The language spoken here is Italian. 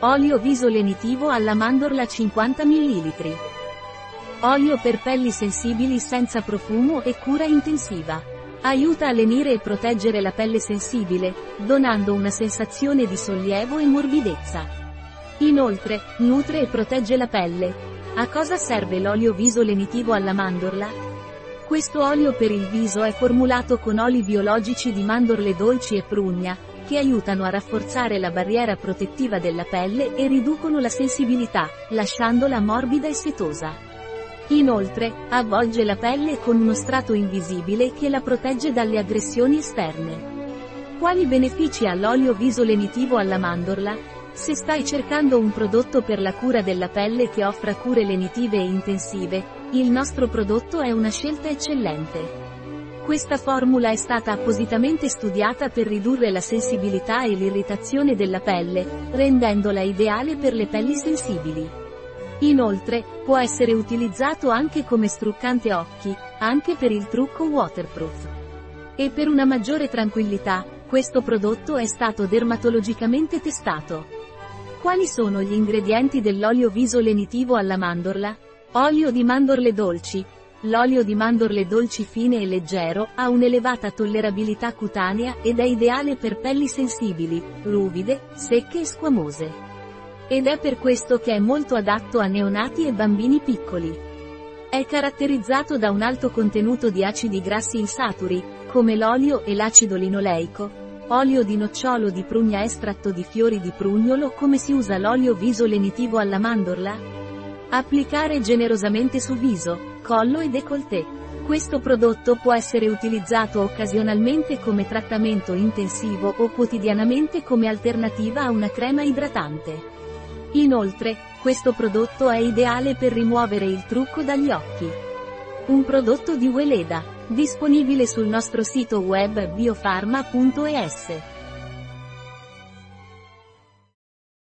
Olio viso lenitivo alla mandorla 50 ml. Olio per pelli sensibili senza profumo e cura intensiva. Aiuta a lenire e proteggere la pelle sensibile, donando una sensazione di sollievo e morbidezza. Inoltre, nutre e protegge la pelle. A cosa serve l'olio viso lenitivo alla mandorla? Questo olio per il viso è formulato con oli biologici di mandorle dolci e prugna, che aiutano a rafforzare la barriera protettiva della pelle e riducono la sensibilità, lasciandola morbida e setosa. Inoltre, avvolge la pelle con uno strato invisibile che la protegge dalle aggressioni esterne. Quali benefici ha l'olio viso lenitivo alla mandorla? Se stai cercando un prodotto per la cura della pelle che offra cure lenitive e intensive, il nostro prodotto è una scelta eccellente. Questa formula è stata appositamente studiata per ridurre la sensibilità e l'irritazione della pelle, rendendola ideale per le pelli sensibili. Inoltre, può essere utilizzato anche come struccante occhi, anche per il trucco waterproof. E per una maggiore tranquillità, questo prodotto è stato dermatologicamente testato. Quali sono gli ingredienti dell'olio viso lenitivo alla mandorla? Olio di mandorle dolci. L'olio di mandorle dolci fine e leggero ha un'elevata tollerabilità cutanea ed è ideale per pelli sensibili, ruvide, secche e squamose. Ed è per questo che è molto adatto a neonati e bambini piccoli. È caratterizzato da un alto contenuto di acidi grassi insaturi, come l'olio e l'acido linoleico, Olio di nocciolo di prugna estratto di fiori di prugnolo Come si usa l'olio viso lenitivo alla mandorla? Applicare generosamente su viso, collo e décolleté. Questo prodotto può essere utilizzato occasionalmente come trattamento intensivo o quotidianamente come alternativa a una crema idratante. Inoltre, questo prodotto è ideale per rimuovere il trucco dagli occhi. Un prodotto di Weleda. Disponibile sul nostro sito web biofarma.es.